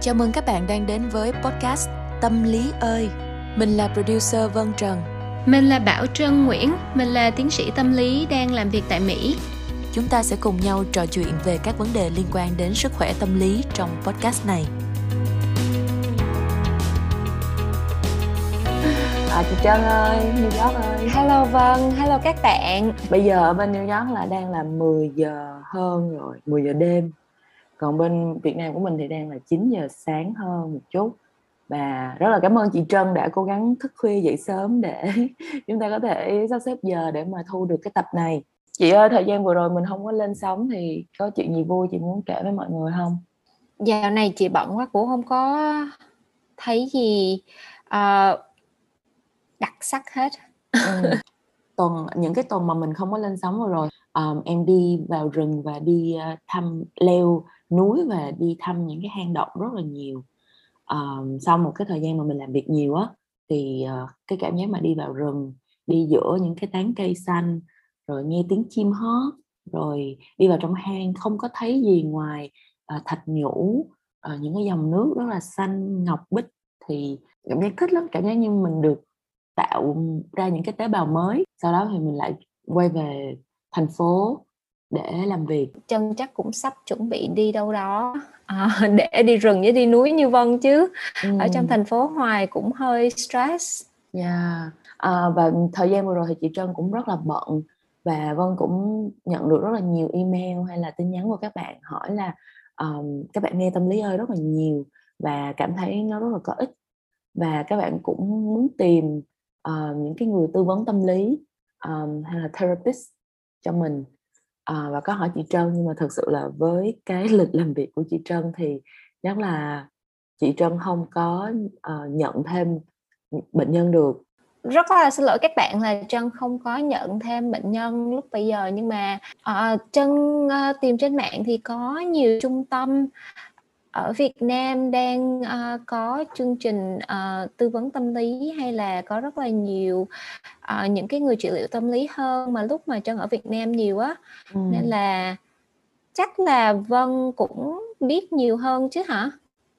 Chào mừng các bạn đang đến với podcast Tâm lý ơi. Mình là producer Vân Trần. Mình là Bảo Trân Nguyễn, mình là tiến sĩ tâm lý đang làm việc tại Mỹ. Chúng ta sẽ cùng nhau trò chuyện về các vấn đề liên quan đến sức khỏe tâm lý trong podcast này. À, chị Trân ơi, New York ơi Hello Vân, hello các bạn Bây giờ ở bên New York là đang là 10 giờ hơn rồi, 10 giờ đêm Còn bên Việt Nam của mình thì đang là 9 giờ sáng hơn một chút Và rất là cảm ơn chị Trân đã cố gắng thức khuya dậy sớm để chúng ta có thể sắp xếp giờ để mà thu được cái tập này Chị ơi, thời gian vừa rồi mình không có lên sóng thì có chuyện gì vui chị muốn kể với mọi người không? Dạo này chị bận quá cũng không có thấy gì uh, đặc sắc hết ừ. tuần những cái tuần mà mình không có lên sóng vừa rồi um, em đi vào rừng và đi uh, thăm leo núi và đi thăm những cái hang động rất là nhiều. Um, sau một cái thời gian mà mình làm việc nhiều á thì uh, cái cảm giác mà đi vào rừng đi giữa những cái tán cây xanh rồi nghe tiếng chim hót rồi đi vào trong hang không có thấy gì ngoài uh, thạch nhũ uh, những cái dòng nước rất là xanh ngọc bích thì cảm giác thích lắm. Cảm giác như mình được tạo ra những cái tế bào mới. Sau đó thì mình lại quay về thành phố để làm việc chân chắc cũng sắp chuẩn bị đi đâu đó à, để đi rừng với đi núi như vân chứ ừ. ở trong thành phố hoài cũng hơi stress yeah. Dạ. à, và thời gian vừa rồi thì chị trân cũng rất là bận và vân cũng nhận được rất là nhiều email hay là tin nhắn của các bạn hỏi là um, các bạn nghe tâm lý ơi rất là nhiều và cảm thấy nó rất là có ích và các bạn cũng muốn tìm uh, những cái người tư vấn tâm lý um, hay là therapist cho mình à, và có hỏi chị Trân nhưng mà thật sự là với cái lịch làm việc của chị Trân thì chắc là chị Trân không có uh, nhận thêm bệnh nhân được. Rất là xin lỗi các bạn là Trân không có nhận thêm bệnh nhân lúc bây giờ nhưng mà uh, Trân uh, tìm trên mạng thì có nhiều trung tâm ở Việt Nam đang uh, có chương trình uh, tư vấn tâm lý hay là có rất là nhiều uh, những cái người trị liệu tâm lý hơn mà lúc mà chân ở Việt Nam nhiều á ừ. nên là chắc là Vân cũng biết nhiều hơn chứ hả?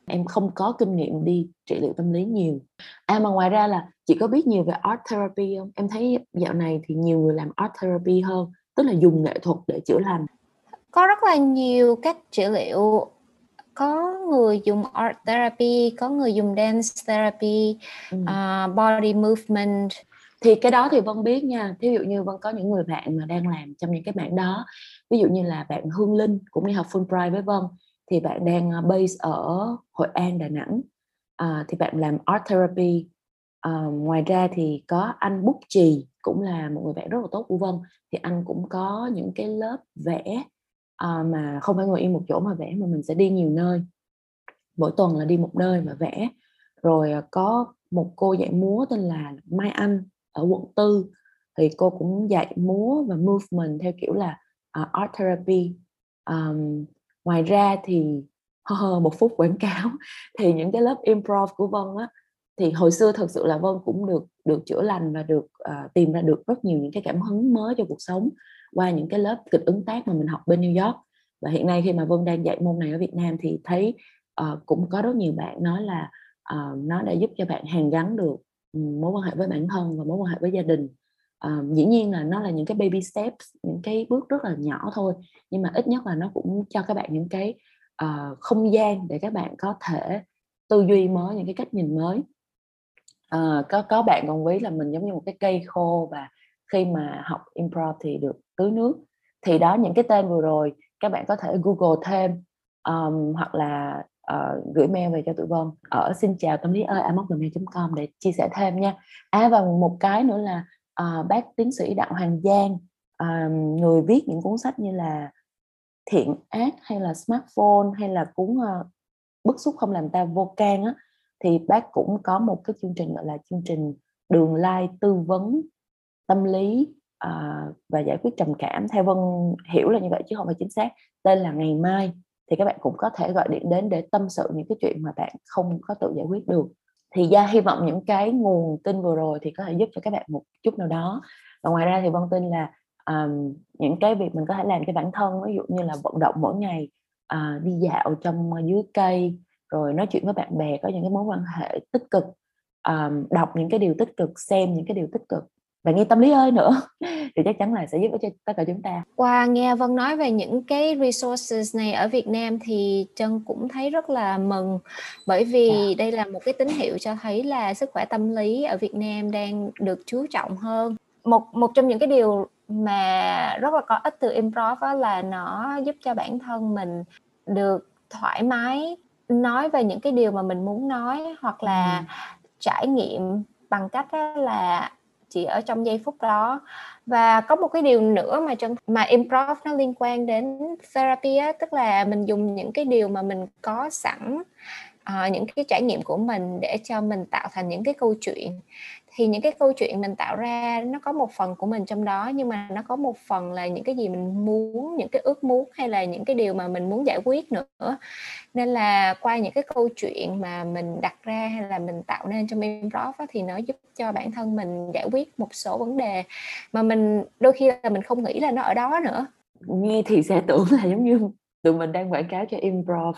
Em không có kinh nghiệm đi trị liệu tâm lý nhiều. À mà ngoài ra là chị có biết nhiều về art therapy không? Em thấy dạo này thì nhiều người làm art therapy hơn, tức là dùng nghệ thuật để chữa lành. Có rất là nhiều cách trị liệu có người dùng art therapy có người dùng dance therapy ừ. uh, body movement. Thì cái đó thì vân biết nha. Ví dụ như vân có những người bạn mà đang làm trong những cái bạn đó ví dụ như là bạn hương linh cũng đi học fulbright với vân thì bạn đang à, base ở hội an đà nẵng. À, thì bạn làm art therapy. À, ngoài ra thì có anh bút trì cũng là một người bạn rất là tốt của vân. Thì anh cũng có những cái lớp vẽ à, mà không phải ngồi yên một chỗ mà vẽ mà mình sẽ đi nhiều nơi. Mỗi tuần là đi một nơi và vẽ. Rồi ờ, có một cô dạy múa tên là Mai Anh ở quận tư. Thì cô cũng dạy múa và movement theo kiểu là uh, art therapy. Um, ngoài ra thì hơ một phút quảng cáo. Thì những cái lớp improv của Vân á thì hồi xưa thật sự là Vân cũng được được chữa lành và được uh, tìm ra được rất nhiều những cái cảm hứng mới cho cuộc sống qua những cái lớp kịch ứng tác mà mình học bên New York. Và hiện nay khi mà Vân đang dạy môn này ở Việt Nam thì thấy uh, cũng có rất nhiều bạn nói là uh, nó đã giúp cho bạn hàn gắn được ừ, mối quan hệ với bản thân và mối quan hệ với gia đình. Uh, dĩ nhiên là nó là những cái baby steps những cái bước rất là nhỏ thôi nhưng mà ít nhất là nó cũng cho các bạn những cái uh, không gian để các bạn có thể tư duy mới những cái cách nhìn mới. Uh, có có bạn còn ý là mình giống như một cái cây khô và khi mà học improv thì được tưới nước. Thì đó những cái tên vừa rồi các bạn có thể google thêm um, hoặc là uh, gửi mail về cho tụi vân. Ở xin chào tâm lý ơi com để chia sẻ thêm nha. À và một cái nữa là uh, bác tiến sĩ đặng hoàng giang uh, người viết những cuốn sách như là thiện ác hay là smartphone hay là cuốn uh, bức xúc không làm ta vô can á thì bác cũng có một cái chương trình gọi là chương trình đường lai tư vấn tâm lý uh, và giải quyết trầm cảm theo vân hiểu là như vậy chứ không phải chính xác. Tên là ngày mai thì các bạn cũng có thể gọi điện đến để tâm sự những cái chuyện mà bạn không có tự giải quyết được. Thì gia hy vọng những cái nguồn tin vừa rồi thì có thể giúp cho các bạn một chút nào đó. Và ngoài ra thì vân tin là um, những cái việc mình có thể làm cho bản thân ví dụ như là vận động mỗi ngày uh, đi dạo trong dưới cây rồi nói chuyện với bạn bè có những cái mối quan hệ tích cực um, đọc những cái điều tích cực xem những cái điều tích cực và nghe tâm lý ơi nữa thì chắc chắn là sẽ giúp cho tất cả chúng ta qua nghe Vân nói về những cái resources này ở Việt Nam thì Trân cũng thấy rất là mừng bởi vì yeah. Dạ. đây là một cái tín hiệu cho thấy là sức khỏe tâm lý ở Việt Nam đang được chú trọng hơn một một trong những cái điều mà rất là có ích từ improv đó là nó giúp cho bản thân mình được thoải mái nói về những cái điều mà mình muốn nói hoặc là ừ. trải nghiệm bằng cách là chỉ ở trong giây phút đó. Và có một cái điều nữa mà trong mà improv nó liên quan đến therapy á, tức là mình dùng những cái điều mà mình có sẵn uh, những cái trải nghiệm của mình để cho mình tạo thành những cái câu chuyện thì những cái câu chuyện mình tạo ra nó có một phần của mình trong đó nhưng mà nó có một phần là những cái gì mình muốn những cái ước muốn hay là những cái điều mà mình muốn giải quyết nữa. Nên là qua những cái câu chuyện mà mình đặt ra hay là mình tạo nên trong improv đó, thì nó giúp cho bản thân mình giải quyết một số vấn đề mà mình đôi khi là mình không nghĩ là nó ở đó nữa. Nghe thì sẽ tưởng là giống như tụi mình đang quảng cáo cho improv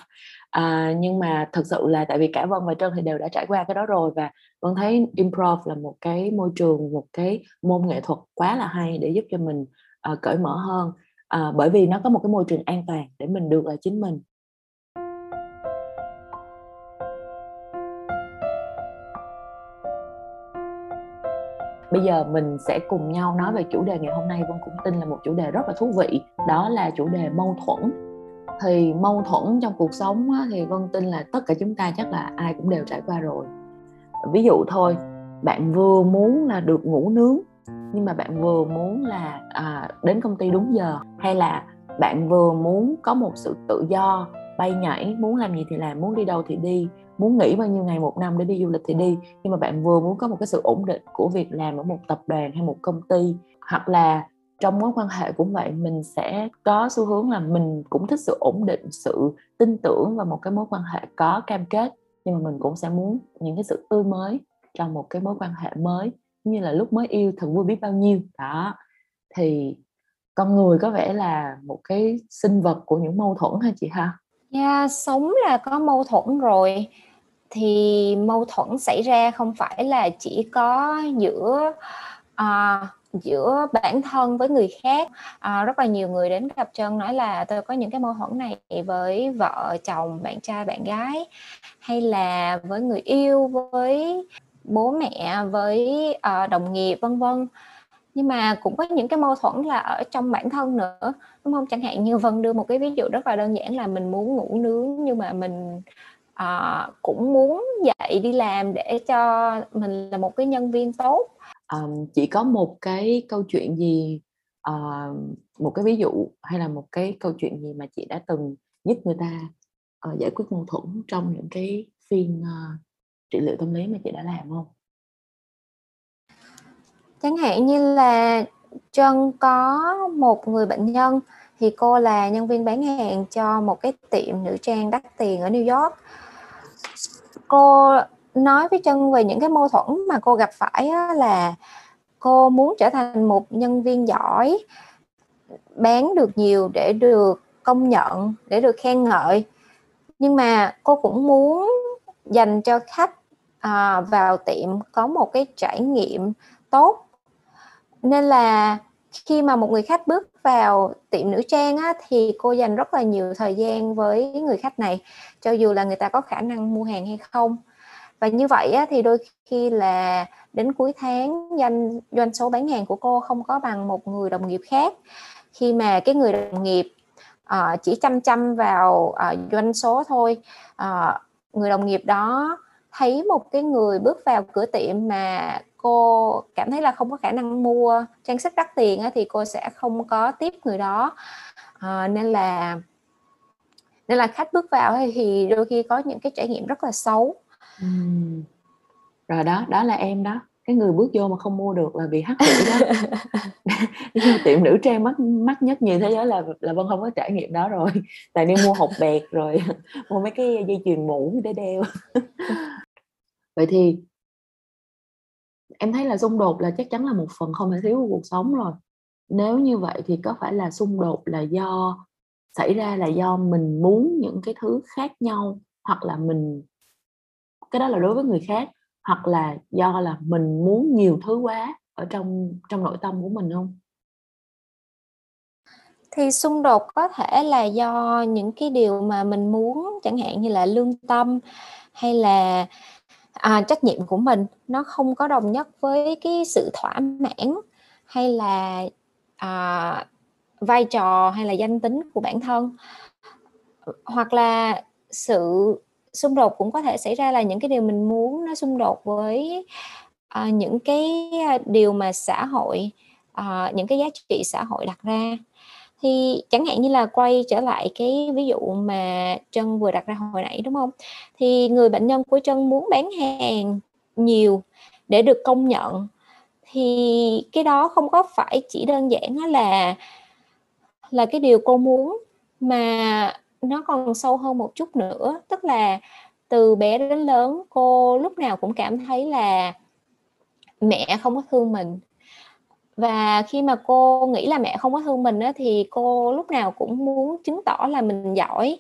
à, nhưng mà thật sự là tại vì cả vân và trân thì đều đã trải qua cái đó rồi và vân thấy improv là một cái môi trường một cái môn nghệ thuật quá là hay để giúp cho mình uh, cởi mở hơn uh, bởi vì nó có một cái môi trường an toàn để mình được là chính mình. Bây giờ mình sẽ cùng nhau nói về chủ đề ngày hôm nay vân cũng tin là một chủ đề rất là thú vị đó là chủ đề mâu thuẫn. Thì mâu thuẫn trong cuộc sống thì vân tin là tất cả chúng ta chắc là ai cũng đều trải qua rồi ví dụ thôi bạn vừa muốn là được ngủ nướng nhưng mà bạn vừa muốn là à, đến công ty đúng giờ hay là bạn vừa muốn có một sự tự do bay nhảy muốn làm gì thì làm muốn đi đâu thì đi muốn nghỉ bao nhiêu ngày một năm để đi du lịch thì đi nhưng mà bạn vừa muốn có một cái sự ổn định của việc làm ở một tập đoàn hay một công ty hoặc là trong mối quan hệ cũng vậy mình sẽ có xu hướng là mình cũng thích sự ổn định sự tin tưởng và một cái mối quan hệ có cam kết nhưng mà mình cũng sẽ muốn những cái sự tươi mới trong một cái mối quan hệ mới như là lúc mới yêu thật vui biết bao nhiêu. Đó. Thì con người có vẻ là một cái sinh vật của những mâu thuẫn hay chị ha? Yeah, sống là có mâu thuẫn rồi. Thì mâu thuẫn xảy ra không phải là chỉ có giữa uh, giữa bản thân với người khác. À, rất là nhiều người đến gặp chân nói là tôi có những cái mâu thuẫn này với vợ chồng bạn trai bạn gái hay là với người yêu với bố mẹ với uh, đồng nghiệp vân vân. Nhưng mà cũng có những cái mâu thuẫn là ở trong bản thân nữa đúng không? Chẳng hạn như vân đưa một cái ví dụ rất là đơn giản là mình muốn ngủ nướng nhưng mà mình uh, cũng muốn dậy đi làm để cho mình là một cái nhân viên tốt um, chỉ có một cái câu chuyện gì uh, một cái ví dụ hay là một cái câu chuyện gì mà chị đã từng giúp người ta uh, giải quyết mâu thuẫn trong những cái phiên uh, trị liệu tâm lý mà chị đã làm không? Chẳng hạn như là Trân có một người bệnh nhân thì cô là nhân viên bán hàng cho một cái tiệm nữ trang đắt tiền ở New York. Cô nói với chân về những cái mâu thuẫn mà cô gặp phải là cô muốn trở thành một nhân viên giỏi bán được nhiều để được công nhận để được khen ngợi. Nhưng mà cô cũng muốn dành cho khách à, vào tiệm có một cái trải nghiệm tốt. Nên là khi mà một người khách bước vào tiệm nữ trang á, thì cô dành rất là nhiều thời gian với người khách này cho dù là người ta có khả năng mua hàng hay không và như vậy á, thì đôi khi là đến cuối tháng doanh doanh số bán hàng của cô không có bằng một người đồng nghiệp khác. Khi mà cái người đồng nghiệp uh, chỉ chăm chăm vào uh, doanh số thôi uh, người đồng nghiệp đó thấy một cái người bước vào cửa tiệm mà cô cảm thấy là không có khả năng mua trang sức đắt tiền á, thì cô sẽ không có tiếp người đó. À, nên là nên là khách bước vào thì đôi khi có những cái trải nghiệm rất là xấu. Rồi đó, đó là em đó, cái người bước vô mà không mua được là bị hắc hữu đó. tiệm nữ trang mắc mắc nhất nhiều thế giới là là Vân không có trải nghiệm đó rồi. Tại đi mua hộp bẹt rồi mua mấy cái dây chuyền mũ để đeo. Vậy thì em thấy là xung đột là chắc chắn là một phần không thể thiếu của cuộc sống rồi. Nếu như vậy thì có phải là xung đột là do xảy ra là do mình muốn những cái thứ khác nhau hoặc là mình cái đó là đối với người khác hoặc là do là mình muốn nhiều thứ quá ở trong trong nội tâm của mình không? Thì xung đột có thể là do những cái điều mà mình muốn chẳng hạn như là lương tâm hay là à, trách nhiệm của mình nó không có đồng nhất với cái sự thỏa mãn hay là à, vai trò hay là danh tính của bản thân. Hoặc là sự xung đột cũng có thể xảy ra là những cái điều mình muốn nó xung đột với uh, những cái à, điều mà xã hội uh, những cái giá trị xã hội đặt ra thì chẳng hạn như là quay trở lại cái ví dụ mà Trân vừa đặt ra hồi nãy đúng không? Thì người bệnh nhân của Trân muốn bán hàng nhiều để được công nhận thì cái đó không có phải chỉ đơn giản là là cái điều cô muốn mà nó còn sâu hơn một chút nữa. Tức là từ bé đến lớn cô lúc nào cũng cảm thấy là mẹ không có thương mình. Và khi mà cô nghĩ là mẹ không có thương mình á, thì cô lúc nào cũng muốn chứng tỏ là mình giỏi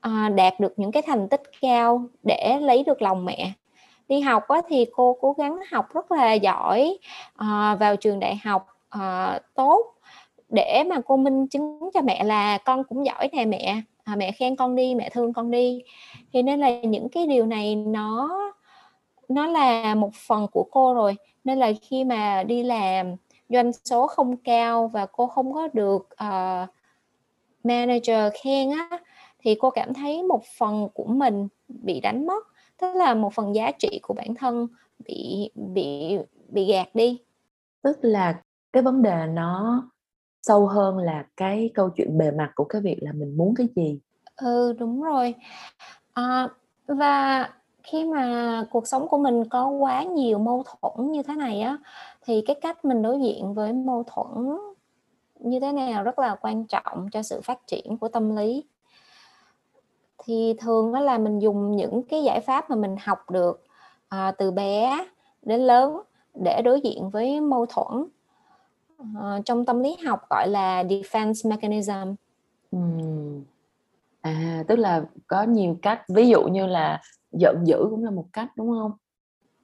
à, đạt được những cái thành tích cao để lấy được lòng mẹ. Đi học á, thì cô cố gắng học rất là giỏi à, vào trường đại học à, tốt. Để mà cô minh chứng cho mẹ là con cũng giỏi nè mẹ à, mẹ khen con đi mẹ thương con đi. Thì nên là những cái điều này nó nó là một phần của cô rồi. Nên là khi mà đi làm doanh số không cao và cô không có được uh, manager khen á thì cô cảm thấy một phần của mình bị đánh mất. Tức là một phần giá trị của bản thân bị bị bị gạt đi. Tức là cái vấn đề nó sâu hơn là cái câu chuyện bề mặt của cái việc là mình muốn cái gì? Ừ đúng rồi. À, và khi mà cuộc sống của mình có quá nhiều mâu thuẫn như thế này á thì cái cách mình đối diện với mâu thuẫn như thế nào rất là quan trọng cho sự phát triển của tâm lý. Thì thường đó là mình dùng những cái giải pháp mà mình học được à, từ bé đến lớn để đối diện với mâu thuẫn à, trong tâm lý học gọi là defense mechanism. Uhm. à tức là có nhiều cách ví dụ như là giận dữ cũng là một cách đúng không?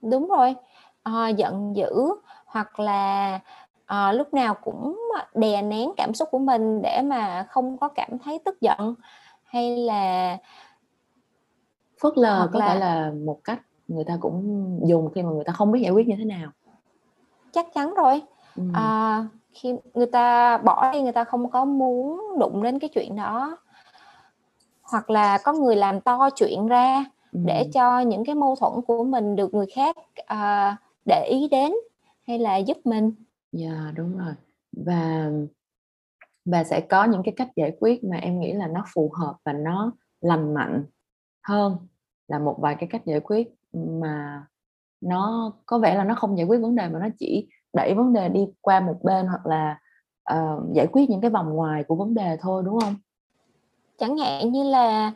Đúng rồi. À, giận dữ hoặc là à, lúc nào cũng đè nén cảm xúc của mình để mà không có cảm thấy tức giận hay là phớt lờ có là... phải là một cách người ta cũng dùng khi mà người ta không biết giải quyết như thế nào? Chắc chắn rồi ừ. à, khi người ta bỏ đi người ta không có muốn đụng đến cái chuyện đó hoặc là có người làm to chuyện ra ừ. để cho những cái mâu thuẫn của mình được người khác uh, để ý đến hay là giúp mình dạ yeah, đúng rồi và và sẽ có những cái cách giải quyết mà em nghĩ là nó phù hợp và nó lành mạnh hơn là một vài cái cách giải quyết mà nó có vẻ là nó không giải quyết vấn đề mà nó chỉ đẩy vấn đề đi qua một bên hoặc là uh, giải quyết những cái vòng ngoài của vấn đề thôi đúng không chẳng hạn như là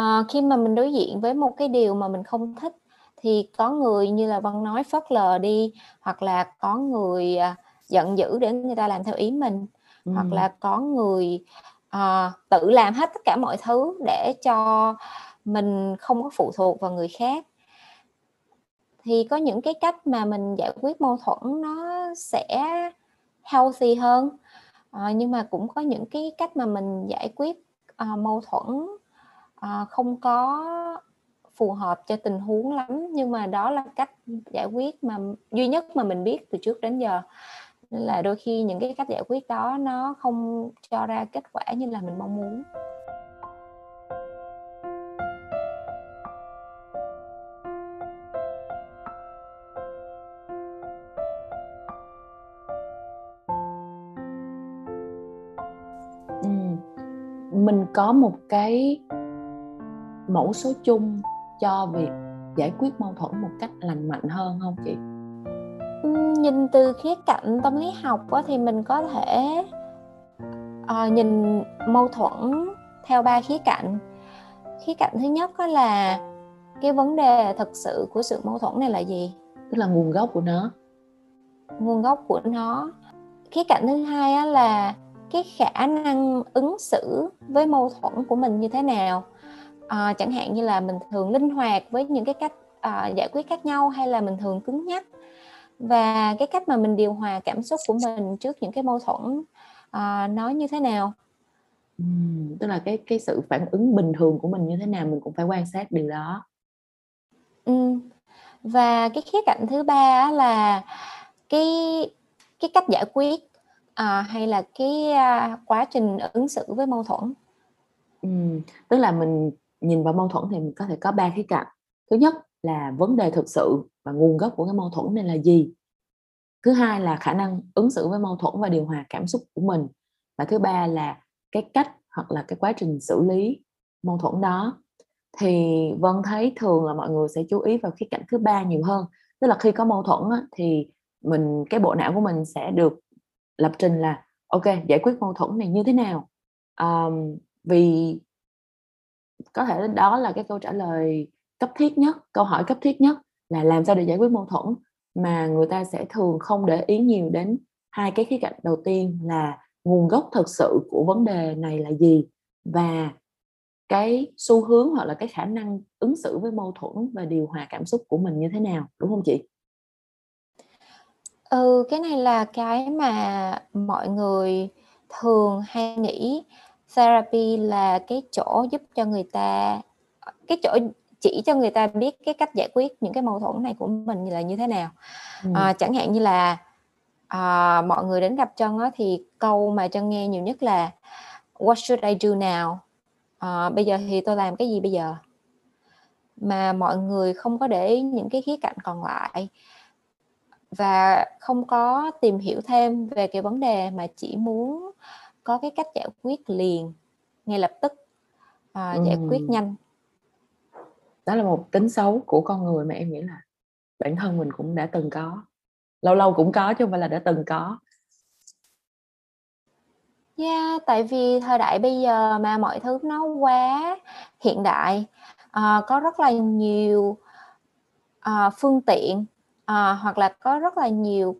uh, khi mà mình đối diện với một cái điều mà mình không thích thì có người như là Vân nói phớt lờ đi hoặc là có người uh, giận dữ để người ta làm theo ý mình ừ. hoặc là có người uh, tự làm hết tất cả mọi thứ để cho mình không có phụ thuộc vào người khác thì có những cái cách mà mình giải quyết mâu thuẫn nó sẽ healthy hơn. À, nhưng mà cũng có những cái cách mà mình giải quyết à, mâu thuẫn à, không có phù hợp cho tình huống lắm. Nhưng mà đó là cách giải quyết mà duy nhất mà mình biết từ trước đến giờ. Là đôi khi những cái cách giải quyết đó nó không cho ra kết quả như là mình mong muốn. Có một cái mẫu số chung cho việc giải quyết mâu thuẫn một cách lành mạnh hơn không chị? Nhìn từ khía cạnh tâm lý học á, thì mình có thể uh, nhìn mâu thuẫn theo ba khía cạnh. Khía cạnh thứ nhất đó là cái vấn đề thực sự của sự mâu thuẫn này là gì? Tức là nguồn gốc của nó. Nguồn gốc của nó. Khía cạnh thứ hai là cái khả năng ứng xử với mâu thuẫn của mình như thế nào? À, chẳng hạn như là mình thường linh hoạt với những cái cách à, giải quyết khác nhau hay là mình thường cứng nhắc? Và cái cách mà mình điều hòa cảm xúc của mình trước những cái mâu thuẫn à, nó như thế nào? Ừm, tức là cái cái sự phản ứng bình thường của mình như thế nào mình cũng phải quan sát điều đó. Ừm, và cái khía cạnh thứ ba là cái cái cách giải quyết, à, hay là cái, a, quá trình ứng xử với mâu thuẫn. ừ, tức là mình nhìn vào mâu thuẫn thì mình có thể có ba khía cạnh. Thứ nhất là vấn đề thực sự và nguồn gốc của cái mâu thuẫn này là gì. Thứ hai là khả năng ứng xử với mâu thuẫn và điều hòa cảm xúc của mình. Và thứ ba là cái cách hoặc là cái quá trình xử lý mâu thuẫn đó thì vân thấy thường là mọi người sẽ chú ý vào khía cạnh thứ ba nhiều hơn tức là khi có mâu thuẫn á, thì mình cái bộ não của mình sẽ được lập trình là ok giải quyết mâu thuẫn này như thế nào? Um, vì có thể đó là cái câu trả lời cấp thiết nhất câu hỏi cấp thiết nhất là làm sao để giải quyết mâu thuẫn mà người ta sẽ thường không để ý nhiều đến hai cái khía cạnh đầu tiên là nguồn gốc thực sự của vấn đề này là gì và cái xu hướng hoặc là cái khả năng ứng xử với mâu thuẫn và điều hòa cảm xúc của mình như thế nào đúng không chị? Ừ cái này là cái mà mọi người thường hay nghĩ therapy là cái chỗ giúp cho người ta cái chỗ chỉ cho người ta biết cái cách giải quyết những cái mâu thuẫn này của mình là như thế nào ừ. à, chẳng hạn như là à, mọi người đến gặp Trân á, thì câu mà Trân nghe nhiều nhất là What should I do now? À, bây giờ thì tôi làm cái gì bây giờ? Mà mọi người không có để những cái khía cạnh còn lại và không có tìm hiểu thêm về cái vấn đề mà chỉ muốn có cái cách giải quyết liền ngay lập tức à, giải quyết nhanh. Đó là một tính xấu của con người mà em nghĩ là bản thân mình cũng đã từng có. Lâu lâu cũng có chứ không phải là đã từng có. Yeah, tại vì thời đại bây giờ mà mọi thứ nó quá hiện đại, ờ, có rất là nhiều, ờ, phương tiện, ờ, hoặc là có rất là nhiều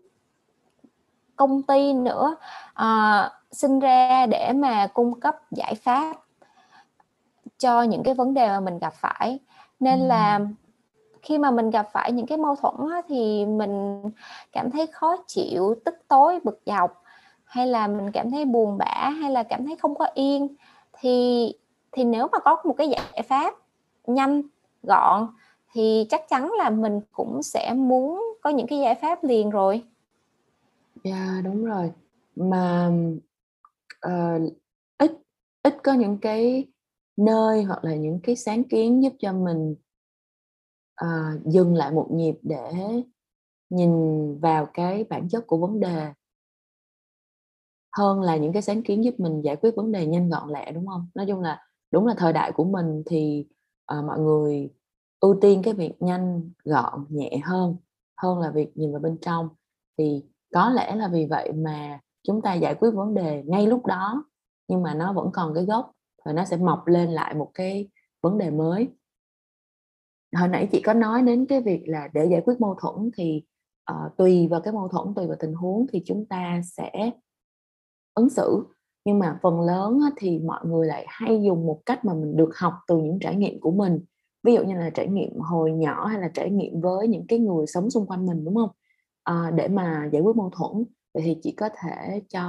công ty nữa, ờ, sinh ra để mà cung cấp giải pháp cho những cái vấn đề mà mình gặp phải. Nên là khi mà mình gặp phải những cái mâu thuẫn á, thì mình cảm thấy khó chịu, tức tối, bực dọc hay là mình cảm thấy buồn bã hay là cảm thấy không có yên thì thì nếu mà có một cái giải pháp nhanh gọn thì chắc chắn là mình cũng sẽ muốn có những cái giải pháp liền rồi. Dạ yeah, đúng rồi. Mà uh, ít ít có những cái nơi hoặc là những cái sáng kiến giúp cho mình uh, dừng lại một nhịp để nhìn vào cái bản chất của vấn đề hơn là những cái sáng kiến giúp mình giải quyết vấn đề nhanh gọn lẹ đúng không nói chung là đúng là thời đại của mình thì uh, mọi người ưu tiên cái việc nhanh gọn nhẹ hơn hơn là việc nhìn vào bên trong. Thì có lẽ là vì vậy mà chúng ta giải quyết vấn đề ngay lúc đó nhưng mà nó vẫn còn cái gốc và nó sẽ mọc lên lại một cái vấn đề mới. Hồi nãy chị có nói đến cái việc là để giải quyết mâu thuẫn thì uh, tùy vào cái mâu thuẫn tùy vào tình huống thì chúng ta sẽ ứng xử. Nhưng mà phần lớn thì mọi người lại hay dùng một cách mà mình được học từ những trải nghiệm của mình ví dụ như là trải nghiệm hồi nhỏ hay là trải nghiệm với những cái người sống xung quanh mình đúng không? À, để mà giải quyết mâu thuẫn vậy thì chỉ có thể cho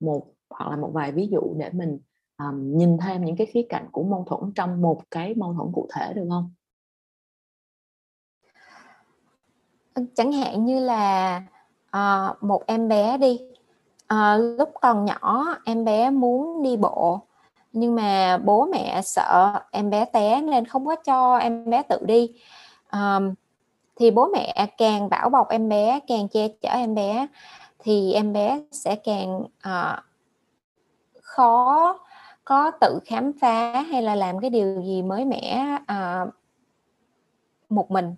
một hoặc là một vài ví dụ để mình um, nhìn thêm những cái khía cạnh của mâu thuẫn trong một cái mâu thuẫn cụ thể được không? Chẳng hạn như là uh, một em bé đi. Uh, lúc còn nhỏ em bé muốn đi bộ nhưng mà bố mẹ sợ em bé té nên không có cho em bé tự đi. Um, thì bố mẹ càng bảo bọc em bé càng che chở em bé thì em bé sẽ càng uh, khó có tự khám phá hay là làm cái điều gì mới mẻ uh, một mình.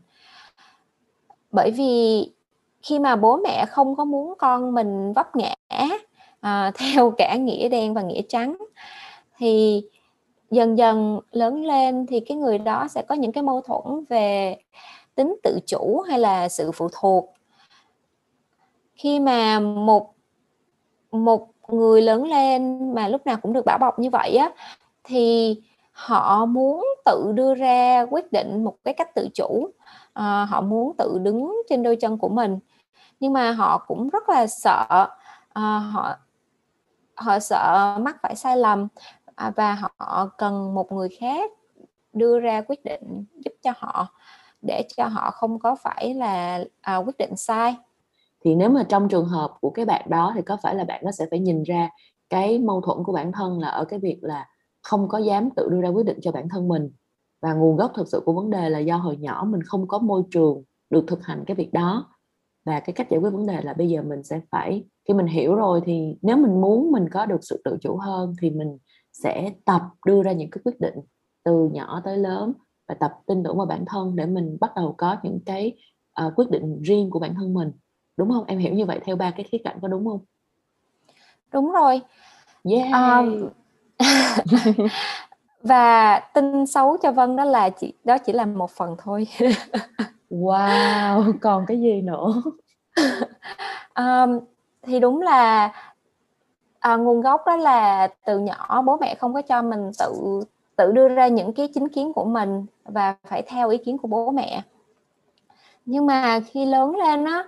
Bởi vì khi mà bố mẹ không có muốn con mình vấp ngã uh, theo cả nghĩa đen và nghĩa trắng thì dần dần lớn lên thì cái người đó sẽ có những cái mâu thuẫn về tính tự chủ hay là sự phụ thuộc. Khi mà một một người lớn lên mà lúc nào cũng được bảo bọc như vậy á thì họ muốn tự đưa ra quyết định một cái cách tự chủ. À, họ muốn tự đứng trên đôi chân của mình. Nhưng mà họ cũng rất là sợ à, họ họ sợ mắc phải sai lầm à, và họ cần một người khác đưa ra quyết định giúp cho họ để cho họ không có phải là à, quyết định sai. Thì nếu mà trong trường hợp của cái bạn đó thì có phải là bạn nó sẽ phải nhìn ra cái mâu thuẫn của bản thân là ở cái việc là không có dám tự đưa ra quyết định cho bản thân mình? Và nguồn gốc thực sự của vấn đề là do hồi nhỏ mình không có môi trường được thực hành cái việc đó. Và cái cách giải quyết vấn đề là bây giờ mình sẽ phải khi mình hiểu rồi thì nếu mình muốn mình có được sự tự chủ hơn thì mình sẽ tập đưa ra những cái quyết định từ nhỏ tới lớn và tập tin tưởng vào bản thân để mình bắt đầu có những cái uh, quyết định riêng của bản thân mình. Đúng không? Em hiểu như vậy theo ba cái khía cạnh có đúng không? Đúng rồi. Yeah um, và tin xấu cho Vân đó là chỉ đó chỉ là một phần thôi. Wow! Còn cái gì nữa? Um, thì đúng là à, nguồn gốc đó là từ nhỏ bố mẹ không có cho mình tự tự đưa ra những cái chính kiến của mình và phải theo ý kiến của bố mẹ. Nhưng mà khi lớn lên á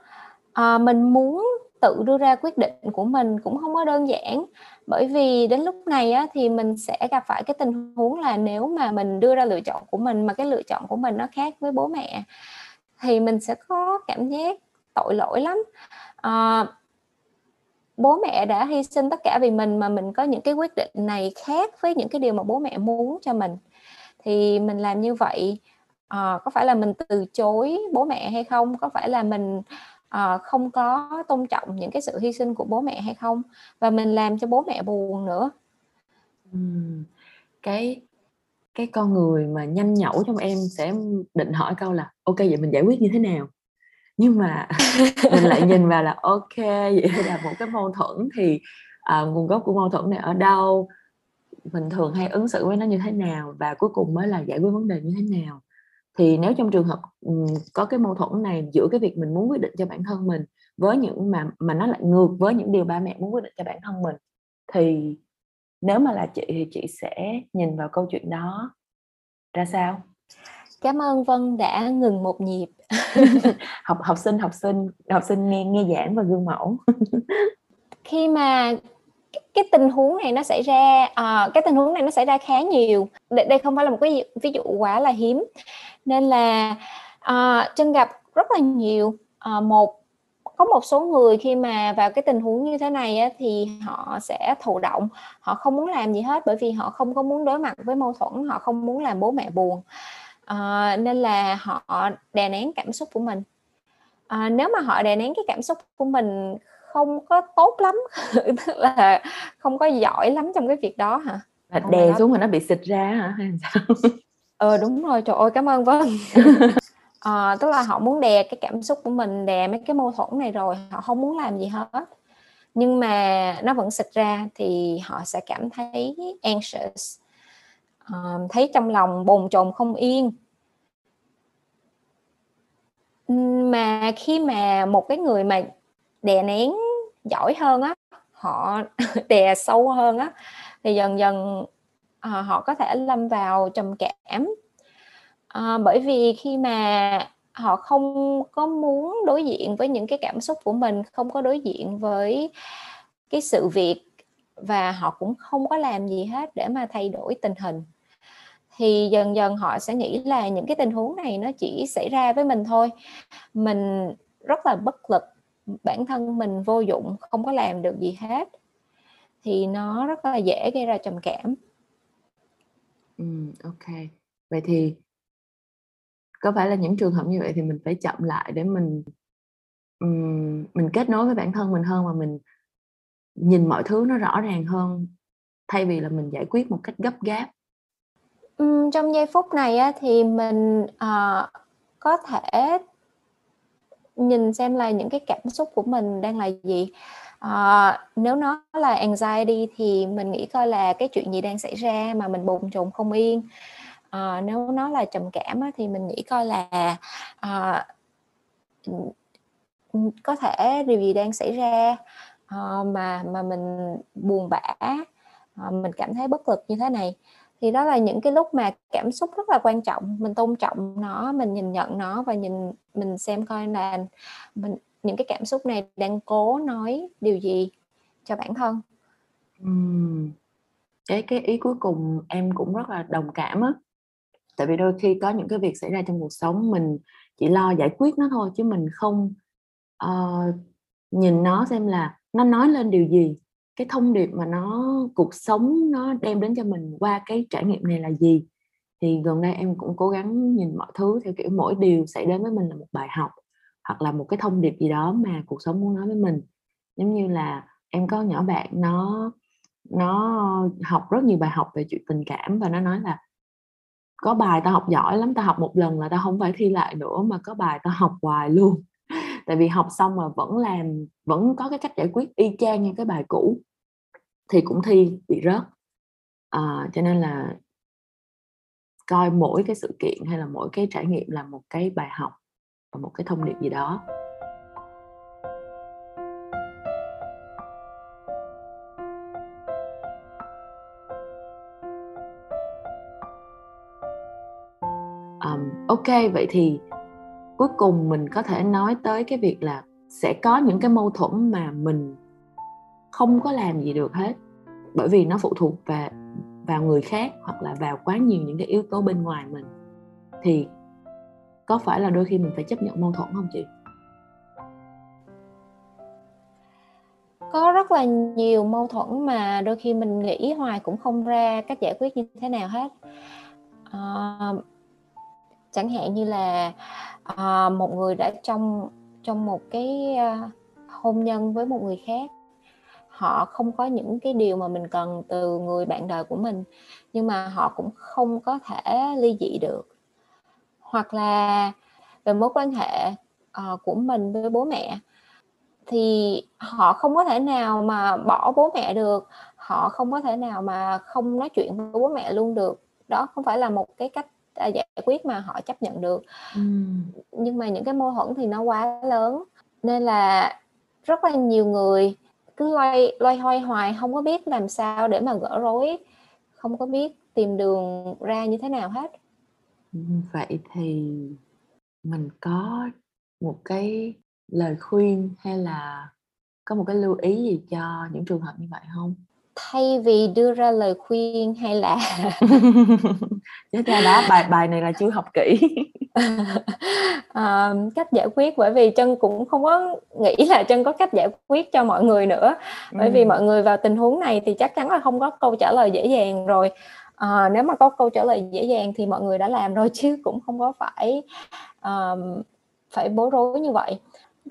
à, mình muốn tự đưa ra quyết định của mình cũng không có đơn giản. Bởi vì đến lúc này á, thì mình sẽ gặp phải cái tình huống là nếu mà mình đưa ra lựa chọn của mình mà cái lựa chọn của mình nó khác với bố mẹ thì mình sẽ có cảm giác tội lỗi lắm. À, bố mẹ đã hy sinh tất cả vì mình mà mình có những cái quyết định này khác với những cái điều mà bố mẹ muốn cho mình. Thì mình làm như vậy à, có phải là mình từ chối bố mẹ hay không? Có phải là mình à, không có tôn trọng những cái sự hy sinh của bố mẹ hay không? Và mình làm cho bố mẹ buồn nữa. Cái cái con người mà nhanh nhẩu trong em sẽ định hỏi câu là ok vậy mình giải quyết như thế nào? Nhưng mà mình lại nhìn vào là ok vậy là một cái mâu thuẫn thì à, nguồn gốc của mâu thuẫn này ở đâu? Mình thường hay ứng xử với nó như thế nào? Và cuối cùng mới là giải quyết vấn đề như thế nào? Thì nếu trong trường hợp có cái mâu thuẫn này giữa cái việc mình muốn quyết định cho bản thân mình với những mà mà nó lại ngược với những điều ba mẹ muốn quyết định cho bản thân mình thì nếu mà là chị thì chị sẽ nhìn vào câu chuyện đó ra sao cảm ơn vân đã ngừng một nhịp. Học học sinh học sinh học sinh nghe nghe giảng và gương mẫu. Khi mà cái tình huống này nó xảy ra à, cái tình huống này nó xảy ra khá nhiều. Đây, đây không phải là một cái ví dụ quá là hiếm. Nên là à, chân gặp rất là nhiều. À, một có một số người khi mà vào cái tình huống như thế này á, thì họ sẽ thụ động. Họ không muốn làm gì hết bởi vì họ không có muốn đối mặt với mâu thuẫn họ không muốn làm bố mẹ buồn à, nên là họ đè nén cảm xúc của mình. À, nếu mà họ đè nén cái cảm xúc của mình không có tốt lắm tức là không có giỏi lắm trong cái việc đó hả? Là đè xuống mà nó bị xịt ra hả? Hay sao? Ờ đúng rồi. Trời ơi cảm ơn vâng à, tức là họ muốn đè cái cảm xúc của mình đè mấy cái mâu thuẫn này rồi họ không muốn làm gì hết. Nhưng mà nó vẫn xịt ra thì họ sẽ cảm thấy anxious uh, thấy trong lòng bồn chồn không yên. Mà khi mà một cái người mà đè nén giỏi hơn á họ đè sâu hơn á thì dần dần à, họ có thể lâm vào trầm cảm. À, bởi vì khi mà họ không có muốn đối diện với những cái cảm xúc của mình không có đối diện với cái sự việc và họ cũng không có làm gì hết để mà thay đổi tình hình thì dần dần họ sẽ nghĩ là những cái tình huống này nó chỉ xảy ra với mình thôi. Mình rất là bất lực bản thân mình vô dụng không có làm được gì hết. Thì nó rất là dễ gây ra trầm cảm. Ừ, ok. Vậy thì có phải là những trường hợp như vậy thì mình phải chậm lại để mình um, mình kết nối với bản thân mình hơn và mình nhìn mọi thứ nó rõ ràng hơn thay vì là mình giải quyết một cách gấp gáp? Ừ, trong giây phút này á, thì mình uh, có thể nhìn xem là những cái cảm xúc của mình đang là gì. À, nếu nó là anxiety thì mình nghĩ coi là cái chuyện gì đang xảy ra mà mình bồn chồn không yên. À, nếu nó là trầm cảm á, thì mình nghĩ coi là à, có thể điều gì đang xảy ra à, mà mà mình buồn bã. À, mình cảm thấy bất lực như thế này thì đó là những cái lúc mà cảm xúc rất là quan trọng mình tôn trọng nó mình nhìn nhận nó và nhìn mình xem coi là mình những cái cảm xúc này đang cố nói điều gì cho bản thân Ừm. Cái cái ý cuối cùng em cũng rất là đồng cảm á. Tại vì đôi khi có những cái việc xảy ra trong cuộc sống mình chỉ lo giải quyết nó thôi chứ mình không, uh, nhìn nó xem là nó nói lên điều gì, cái thông điệp mà nó cuộc sống nó đem đến cho mình qua cái trải nghiệm này là gì. Thì gần đây em cũng cố gắng nhìn mọi thứ theo kiểu mỗi điều xảy đến với mình là một bài học, hoặc là một cái thông điệp gì đó mà cuộc sống muốn nói với mình. Giống như là em có nhỏ bạn nó nó học rất nhiều bài học về chuyện tình cảm và nó nói là có bài tao học giỏi lắm tao học một lần là tao không phải thi lại nữa mà có bài tao học hoài luôn tại vì học xong mà vẫn làm vẫn có cái cách giải quyết y chang như cái bài cũ thì cũng thi bị rớt. À, cho nên là coi mỗi cái sự kiện hay là mỗi cái trải nghiệm là một cái bài học và một cái thông điệp gì đó. Um, ok vậy thì cuối cùng mình có thể nói tới cái việc là sẽ có những cái mâu thuẫn mà mình không có làm gì được hết. Bởi vì nó phụ thuộc vào vào người khác hoặc là vào quá nhiều những cái yếu tố bên ngoài mình. Thì có phải là đôi khi mình phải chấp nhận mâu thuẫn không chị? Có rất là nhiều mâu thuẫn mà đôi khi mình nghĩ hoài cũng không ra cách giải quyết như thế nào hết. À, chẳng hạn như là à, một người đã trong trong một cái à, hôn nhân với một người khác họ không có những cái điều mà mình cần từ người bạn đời của mình nhưng mà họ cũng không có thể ly dị được. Hoặc là về mối quan hệ uh, của mình với bố mẹ thì họ không có thể nào mà bỏ bố mẹ được họ không có thể nào mà không nói chuyện với bố mẹ luôn được. Đó không phải là một cái cách À, giải quyết mà họ chấp nhận được. Ừ. nhưng mà những cái mâu thuẫn thì nó quá lớn nên là rất là nhiều người cứ loay loay hoay hoài không có biết làm sao để mà gỡ rối không có biết tìm đường ra như thế nào hết. Vậy thì mình có một cái lời khuyên hay là có một cái lưu ý gì cho những trường hợp như vậy không? Thay vì đưa ra lời khuyên hay là chết ra đó bài bài này là chưa học kỹ à, cách giải quyết bởi vì chân cũng không có nghĩ là chân có cách giải quyết cho mọi người nữa bởi ừ. vì mọi người vào tình huống này thì chắc chắn là không có câu trả lời dễ dàng rồi à, nếu mà có câu trả lời dễ dàng thì mọi người đã làm rồi chứ cũng không có phải um, phải bối rối như vậy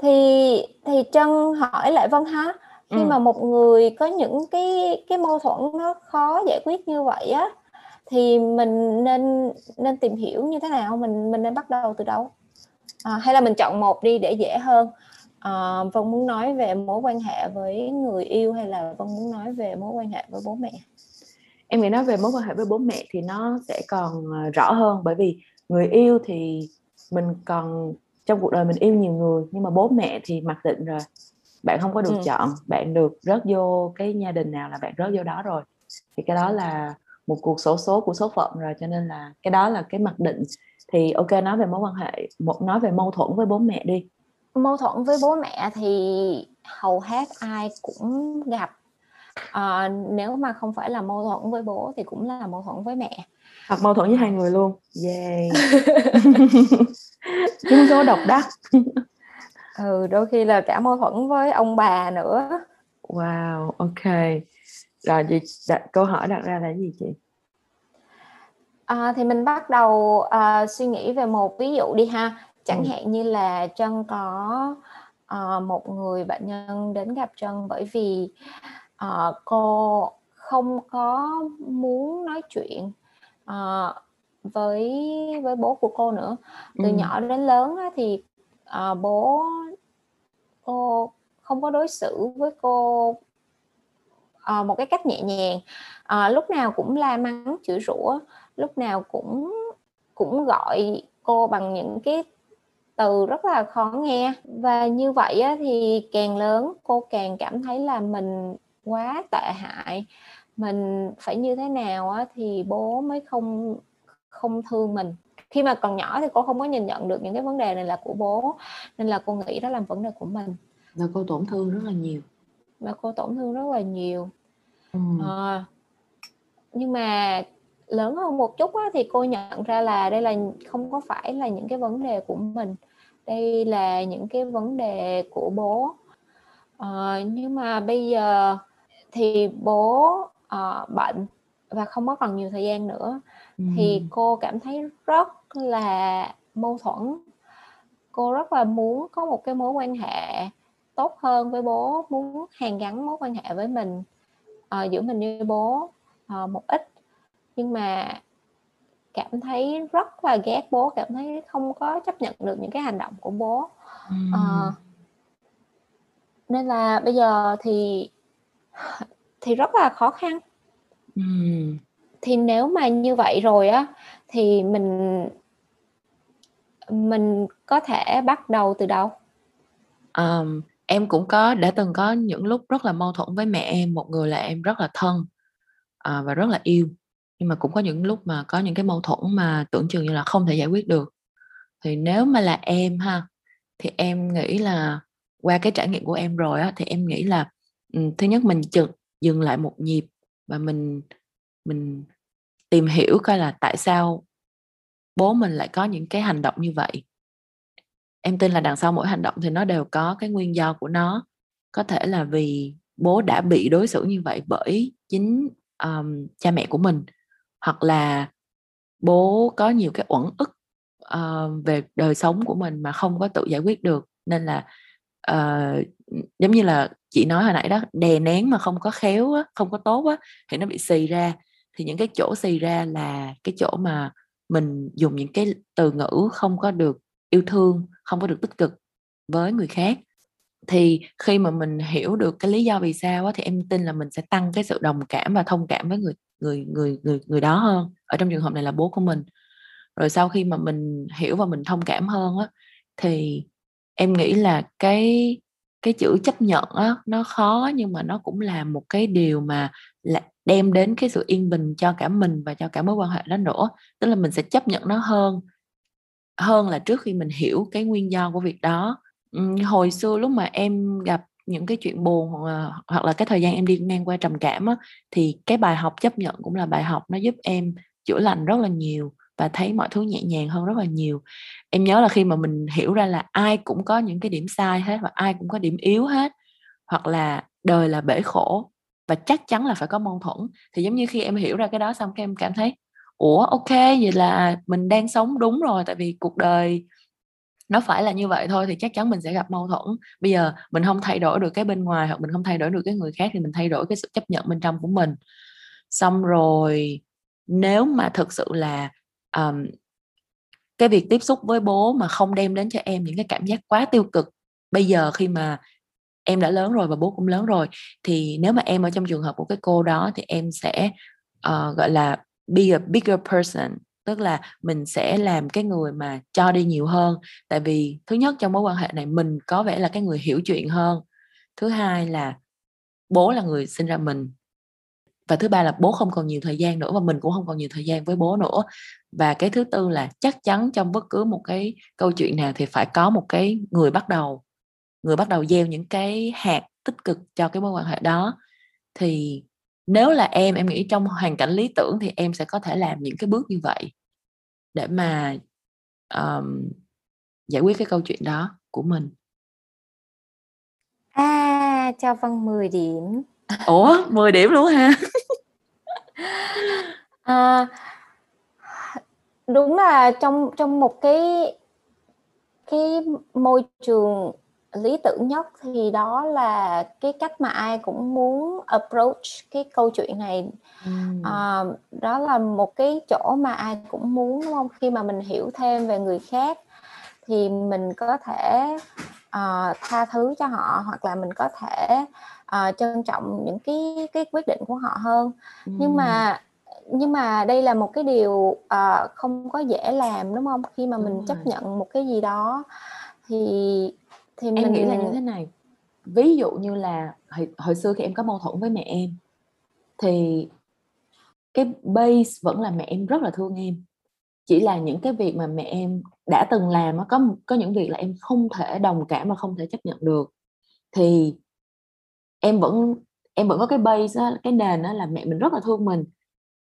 thì thì chân hỏi lại vân ha khi ừ. mà một người có những cái cái mâu thuẫn nó khó giải quyết như vậy á thì mình nên nên tìm hiểu như thế nào? Mình mình nên bắt đầu từ đâu? À, hay là mình chọn một đi để dễ hơn? À, vân muốn nói về mối quan hệ với người yêu hay là vân muốn nói về mối quan hệ với bố mẹ? Em nghĩ nói về mối quan hệ với bố mẹ thì nó sẽ còn ờ, rõ hơn. Bởi vì người yêu thì mình còn trong cuộc đời mình yêu nhiều người nhưng mà bố mẹ thì mặc định rồi. Bạn không có được ừ. chọn bạn được rớt vô cái gia đình nào là bạn rớt vô đó rồi. Thì cái đó là một cuộc sổ số của số phận rồi cho nên là cái đó là cái mặc định. Thì ok nói về mối quan hệ một nói về mâu thuẫn với bố mẹ đi. Mâu thuẫn với bố mẹ thì hầu hết ai cũng gặp. À, nếu mà không phải là mâu thuẫn với bố thì cũng là mâu thuẫn với mẹ. Hoặc mâu thuẫn với hai người luôn. Yeah chúng số độc đắc. Ừ đôi khi là cả mâu thuẫn với ông bà nữa. Wow ok rồi chị đặt, câu hỏi đặt ra là gì chị à, thì mình bắt đầu uh, suy nghĩ về một ví dụ đi ha chẳng ừ. hạn như là trân có uh, một người bệnh nhân đến gặp trân bởi vì uh, cô không có muốn nói chuyện uh, với với bố của cô nữa từ ừ. nhỏ đến lớn á, thì uh, bố cô không có đối xử với cô uh, một cái cách nhẹ nhàng. Uh, lúc nào cũng la mắng chửi rủa lúc nào cũng cũng gọi cô bằng những cái từ rất là khó nghe. Và như vậy á, thì càng lớn cô càng cảm thấy là mình quá tệ hại. Mình phải như thế nào á thì bố mới không không thương mình. Khi mà còn nhỏ thì cô không có nhìn nhận được những cái vấn đề này là của bố nên là cô nghĩ đó là vấn đề của mình. Là cô tổn thương rất là nhiều và cô tổn thương rất là nhiều. Ừ. à, nhưng mà lớn hơn một chút á, thì cô nhận ra là đây là không có phải là những cái vấn đề của mình. Đây là những cái vấn đề của bố. À, nhưng mà bây giờ thì bố uh, bệnh và không có còn nhiều thời gian nữa. Ừ. thì cô cảm thấy rất là mâu thuẫn. Cô rất là muốn có một cái mối quan hệ tốt hơn với bố muốn hàn gắn mối quan hệ với mình uh, giữa mình với bố uh, một ít. Nhưng mà cảm thấy rất là ghét bố cảm thấy không có chấp nhận được những cái hành động của bố. Uh, nên là bây giờ thì thì rất là khó khăn. Thì nếu mà như vậy rồi á thì mình mình có thể bắt đầu từ đâu? Um, em cũng có đã từng có những lúc rất là mâu thuẫn với mẹ em một người là em rất là thân à, và rất là yêu. Nhưng mà cũng có những lúc mà có những cái mâu thuẫn mà tưởng chừng như là không thể giải quyết được. Thì nếu mà là em ha thì em nghĩ là qua cái trải nghiệm của em rồi á thì em nghĩ là um, thứ nhất mình chừng dừng lại một nhịp và mình mình tìm hiểu coi là tại sao bố mình lại có những cái hành động như vậy em tin là đằng sau mỗi hành động thì nó đều có cái nguyên do của nó. Có thể là vì bố đã bị đối xử như vậy bởi chính um, cha mẹ của mình hoặc là bố có nhiều cái uẩn ức uh, về đời sống của mình mà không có tự giải quyết được. Nên là uh, giống như là chị nói hồi nãy đó đè nén mà không có khéo á, không có tốt á thì nó bị xì ra. Thì những cái chỗ xì ra là cái chỗ mà mình dùng những cái từ ngữ không có được yêu thương không có được tích cực với người khác. Thì khi mà mình hiểu được cái lý do vì sao á, thì em tin là mình sẽ tăng cái sự đồng cảm và thông cảm với người người người người người đó hơn ở trong trường hợp này là bố của mình. Rồi sau khi mà mình hiểu và mình thông cảm hơn á thì em nghĩ là cái cái chữ chấp nhận á nó khó nhưng mà nó cũng là một cái điều mà là đem đến cái sự yên bình cho cả mình và cho cả mối quan hệ đó nữa. Tức là mình sẽ chấp nhận nó hơn hơn là trước khi mình hiểu cái nguyên do của việc đó. Hồi xưa lúc mà em gặp những cái chuyện buồn hoặc là cái thời gian em đi ngang qua trầm cảm á, thì cái bài học chấp nhận cũng là bài học nó giúp em chữa lành rất là nhiều và thấy mọi thứ nhẹ nhàng hơn rất là nhiều. Em nhớ là khi mà mình hiểu ra là ai cũng có những cái điểm sai hết và ai cũng có điểm yếu hết hoặc là đời là bể khổ và chắc chắn là phải có mâu thuẫn thì giống như khi em hiểu ra cái đó xong cái em cảm thấy ủa ok vậy là mình đang sống đúng rồi tại vì cuộc đời nó phải là như vậy thôi thì chắc chắn mình sẽ gặp mâu thuẫn. Bây giờ mình không thay đổi được cái bên ngoài hoặc mình không thay đổi được cái người khác thì mình thay đổi cái sự chấp nhận bên trong của mình. Xong rồi nếu mà thực sự là um, cái việc tiếp xúc với bố mà không đem đến cho em những cái cảm giác quá tiêu cực bây giờ khi mà em đã lớn rồi và bố cũng lớn rồi thì nếu mà em ở trong trường hợp của cái cô đó thì em sẽ uh, gọi là be a bigger person, tức là mình sẽ làm cái người mà cho đi nhiều hơn. Tại vì thứ nhất trong mối quan hệ này mình có vẻ là cái người hiểu chuyện hơn. Thứ hai là bố là người sinh ra mình. Và thứ ba là bố không còn nhiều thời gian nữa và mình cũng không còn nhiều thời gian với bố nữa. Và cái thứ tư là chắc chắn trong bất cứ một cái câu chuyện nào thì phải có một cái người bắt đầu, người bắt đầu gieo những cái hạt tích cực cho cái mối quan hệ đó. Thì nếu là em em nghĩ trong hoàn cảnh lý tưởng thì em sẽ có thể làm những cái bước như vậy để mà um, giải quyết cái câu chuyện đó của mình. À cho Vân 10 điểm. Ủa 10 điểm luôn ha à, đúng là trong trong một cái cái môi trường lý tưởng nhất thì đó là cái cách mà ai cũng muốn approach cái câu chuyện này. Ừm. à, đó là một cái chỗ mà ai cũng muốn đúng không? Khi mà mình hiểu thêm về người khác thì mình có thể uh, tha thứ cho họ hoặc là mình có thể uh, trân trọng những cái cái quyết định của họ hơn. Ừm. nhưng mà nhưng mà đây là một cái điều uh, không có dễ làm đúng không? Khi mà mình đúng chấp nhận một cái gì đó thì thì em mình nghĩ là như thế này. ví dụ như là hồi, hồi xưa khi em có mâu thuẫn với mẹ em thì cái base vẫn là mẹ em rất là thương em. Chỉ là những cái việc mà mẹ em đã từng làm có có những việc là em không thể đồng cảm và không thể chấp nhận được. Thì em vẫn em vẫn có cái base đó, cái nền đó là mẹ mình rất là thương mình.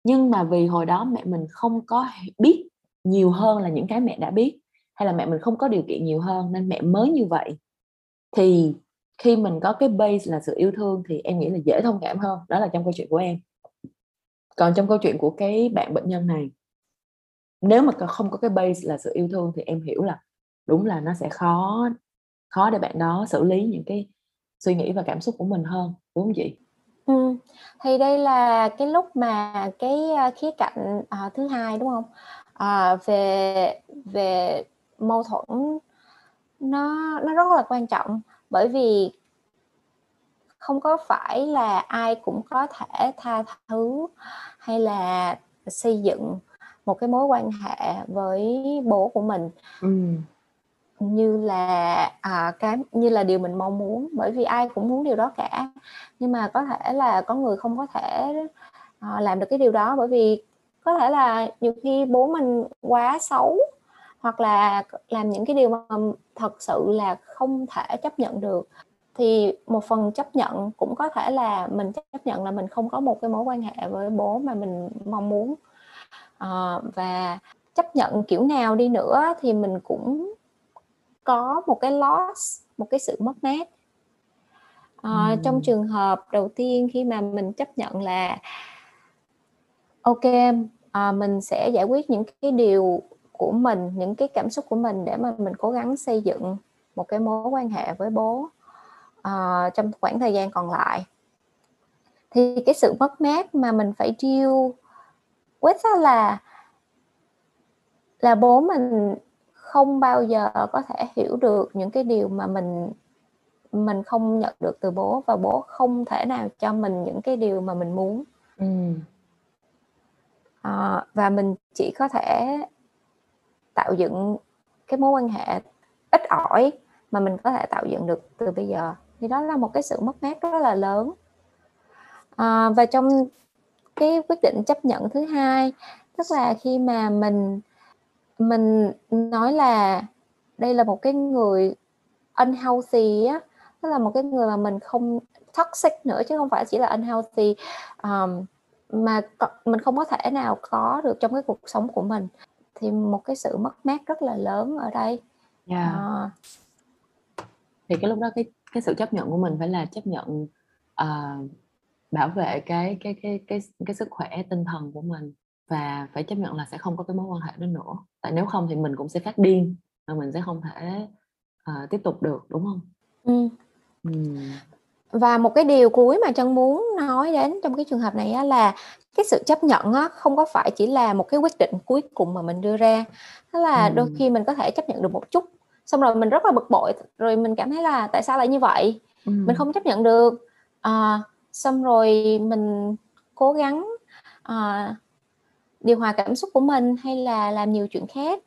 Nhưng mà vì hồi đó mẹ mình không có biết nhiều hơn là những cái mẹ đã biết hay là mẹ mình không có điều kiện nhiều hơn nên mẹ mới như vậy thì khi mình có cái base là sự yêu thương thì em nghĩ là dễ thông cảm hơn đó là trong câu chuyện của em còn trong câu chuyện của cái bạn bệnh nhân này nếu mà không có cái base là sự yêu thương thì em hiểu là đúng là nó sẽ khó khó để bạn đó xử lý những cái suy nghĩ và cảm xúc của mình hơn đúng không chị ừ. thì đây là cái lúc mà cái ờ, khía cạnh uh, thứ hai đúng không uh, về về mâu thuẫn nó nó rất là quan trọng bởi vì không có phải là ai cũng có thể tha thứ hay là xây dựng một cái mối quan hệ với bố của mình. Ừ. như là à, cái như là điều mình mong muốn bởi vì ai cũng muốn điều đó cả. Nhưng mà có thể là có người không có thể à, làm được cái điều đó bởi vì có thể là nhiều khi bố mình quá xấu hoặc là làm những cái điều mà thật sự là không thể chấp nhận được thì một phần chấp nhận cũng có thể là mình chấp nhận là mình không có một cái mối quan hệ với bố mà mình mong muốn à, và chấp nhận kiểu nào đi nữa thì mình cũng có một cái loss một cái sự mất mát à, ừ. trong trường hợp đầu tiên khi mà mình chấp nhận là ok à, mình sẽ giải quyết những cái điều của mình những cái cảm xúc của mình để mà mình cố gắng xây dựng một cái mối quan hệ với bố uh, trong khoảng thời gian còn lại thì cái sự mất mát mà mình phải deal with là là bố mình không bao giờ có thể hiểu được những cái điều mà mình mình không nhận được từ bố và bố không thể nào cho mình những cái điều mà mình muốn ừ. à, và mình chỉ có thể tạo dựng cái mối quan hệ ít ỏi mà mình có thể tạo dựng được từ bây giờ. Thì đó là một cái sự mất mát rất là lớn. À, và trong cái quyết định chấp nhận thứ hai tức là khi mà mình mình nói là đây là một cái người unhealthy á tức là một cái người mà mình không toxic nữa chứ không phải chỉ là unhealthy um, mà mình không có thể nào có được trong cái cuộc sống của mình thì một cái sự mất mát rất là lớn ở đây yeah. à. thì cái lúc đó cái cái sự chấp nhận của mình phải là chấp nhận uh, bảo vệ cái cái cái cái cái sức khỏe tinh thần của mình và phải chấp nhận là sẽ không có cái mối quan hệ đó nữa tại nếu không thì mình cũng sẽ phát điên và mình sẽ không thể uh, tiếp tục được đúng không ừ. Ừ. và một cái điều cuối mà chân muốn nói đến trong cái trường hợp này á, là cái sự chấp nhận á, không có phải chỉ là một cái quyết định cuối cùng mà mình đưa ra đó là ừ. đôi khi mình có thể chấp nhận được một chút xong rồi mình rất là bực bội rồi mình cảm thấy là tại sao lại như vậy ừ. mình không chấp nhận được à, xong rồi mình cố gắng à, điều hòa cảm xúc của mình hay là làm nhiều chuyện khác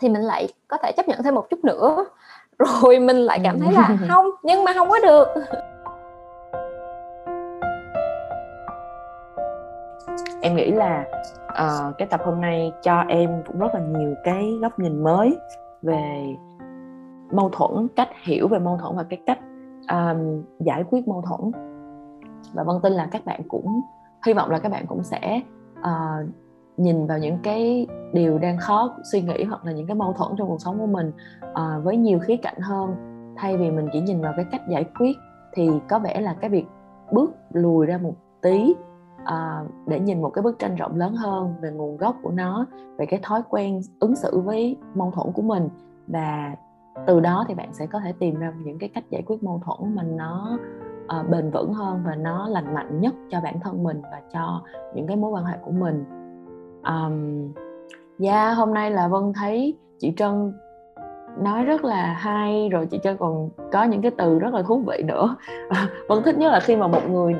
thì mình lại có thể chấp nhận thêm một chút nữa rồi mình lại cảm thấy là không nhưng mà không có được. Em nghĩ là uh, cái tập hôm nay cho em cũng rất là nhiều cái góc nhìn mới về mâu thuẫn cách hiểu về mâu thuẫn và cái cách um, giải quyết mâu thuẫn. Và vân tin là các bạn cũng hy vọng là các bạn cũng sẽ uh, nhìn vào những cái điều đang khó suy nghĩ hoặc là những cái mâu thuẫn trong cuộc sống của mình uh, với nhiều khía cạnh hơn. Thay vì mình chỉ nhìn vào cái cách giải quyết thì có vẻ là cái việc bước lùi ra một tí uh, để nhìn một cái bức tranh rộng lớn hơn về nguồn gốc của nó về cái thói quen ứng xử với mâu thuẫn của mình. Và từ đó thì bạn sẽ có thể tìm ra những cái cách giải quyết mâu thuẫn mà nó uh, bền vững hơn và nó lành mạnh nhất cho bản thân mình và cho những cái mối quan hệ của mình um, yeah hôm nay là vân thấy chị trân nói rất là hay rồi chị trân còn có những cái từ rất là thú vị nữa. Vân thích nhất là khi mà một người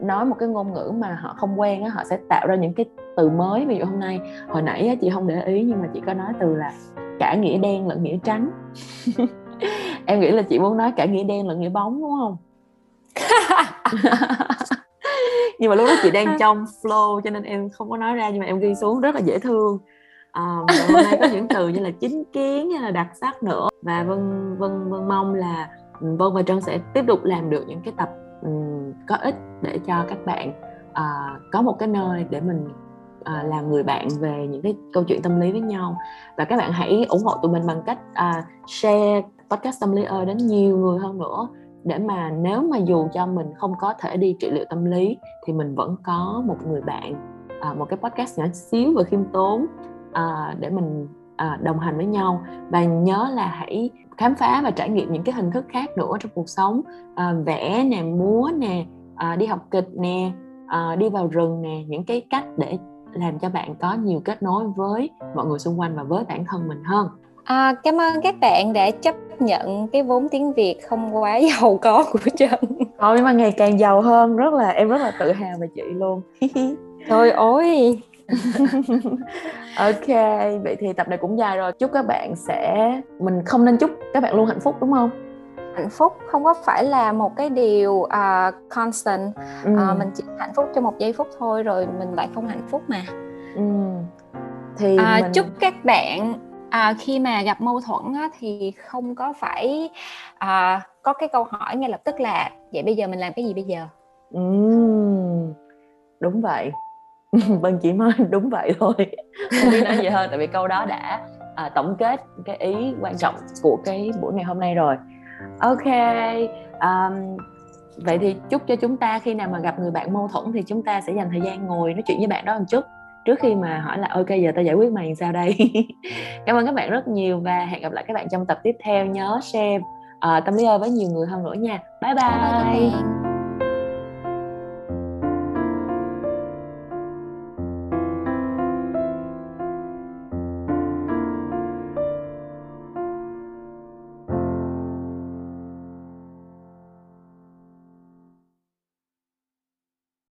nói một cái ngôn ngữ mà họ không quen á họ sẽ tạo ra những cái từ mới. Ví dụ hôm nay hồi nãy á, chị không để ý nhưng mà chị có nói từ là cả nghĩa đen lẫn nghĩa trắng em nghĩ là chị muốn nói cả nghĩa đen lẫn nghĩa bóng đúng không? nhưng mà lúc đó chị đang trong flow cho nên em không có nói ra nhưng mà em ghi xuống rất là dễ thương. Um, hôm nay có những từ như là chính kiến hay là đặc sắc nữa. Và vân vân vân mong là vân và trân sẽ tiếp tục làm được những cái tập um, có ích để cho các bạn uh, có một cái nơi để mình uh, làm người bạn về những cái câu chuyện tâm lý với nhau. Và các bạn hãy ủng hộ tụi mình bằng cách uh, share podcast tâm lý ơi đến nhiều người hơn nữa để mà nếu mà dù cho mình không có thể đi trị liệu tâm lý thì mình vẫn có một người bạn à, một cái podcast nhỏ xíu và khiêm tốn à, để mình à, đồng hành với nhau. Và nhớ là hãy khám phá và trải nghiệm những cái hình thức khác nữa trong cuộc sống. À, vẽ nè múa nè à, đi học kịch nè à, đi vào rừng nè những cái cách để làm cho bạn có nhiều kết nối với mọi người xung quanh và với bản thân mình hơn. À, cảm ơn các bạn đã chấp nhận cái vốn tiếng Việt không quá giàu có của Trân. Thôi mà ngày càng giàu hơn, rất là em rất là tự hào về chị luôn. Thôi ôi. ok, vậy thì tập này cũng dài rồi. Chúc các bạn sẽ mình không nên chúc các bạn luôn hạnh phúc đúng không? Hạnh phúc không có phải là một cái điều uh, constant. Ừ. Uh, mình chỉ hạnh phúc cho một giây phút thôi rồi mình lại không hạnh phúc mà. Ừ. Thì à, mình... chúc các bạn à, khi mà gặp mâu thuẫn á, thì không có phải à, có cái câu hỏi ngay lập tức là vậy bây giờ mình làm cái gì bây giờ? Uhm, đúng vậy. Vâng chị nói đúng vậy thôi. Không biết nói gì hơn tại vì câu đó đã à, tổng kết cái ý quan trọng của cái buổi ngày hôm nay rồi. Ok um, vậy thì chúc cho chúng ta khi nào mà gặp người bạn mâu thuẫn thì chúng ta sẽ dành thời gian ngồi nói chuyện với bạn đó một chút trước khi mà hỏi là ok giờ tao giải quyết mày sao đây? Cảm ơn các bạn rất nhiều và hẹn gặp lại các bạn trong tập tiếp theo. Nhớ share uh, tâm lý ơi với nhiều người hơn nữa nha. Bye bye, bye, bye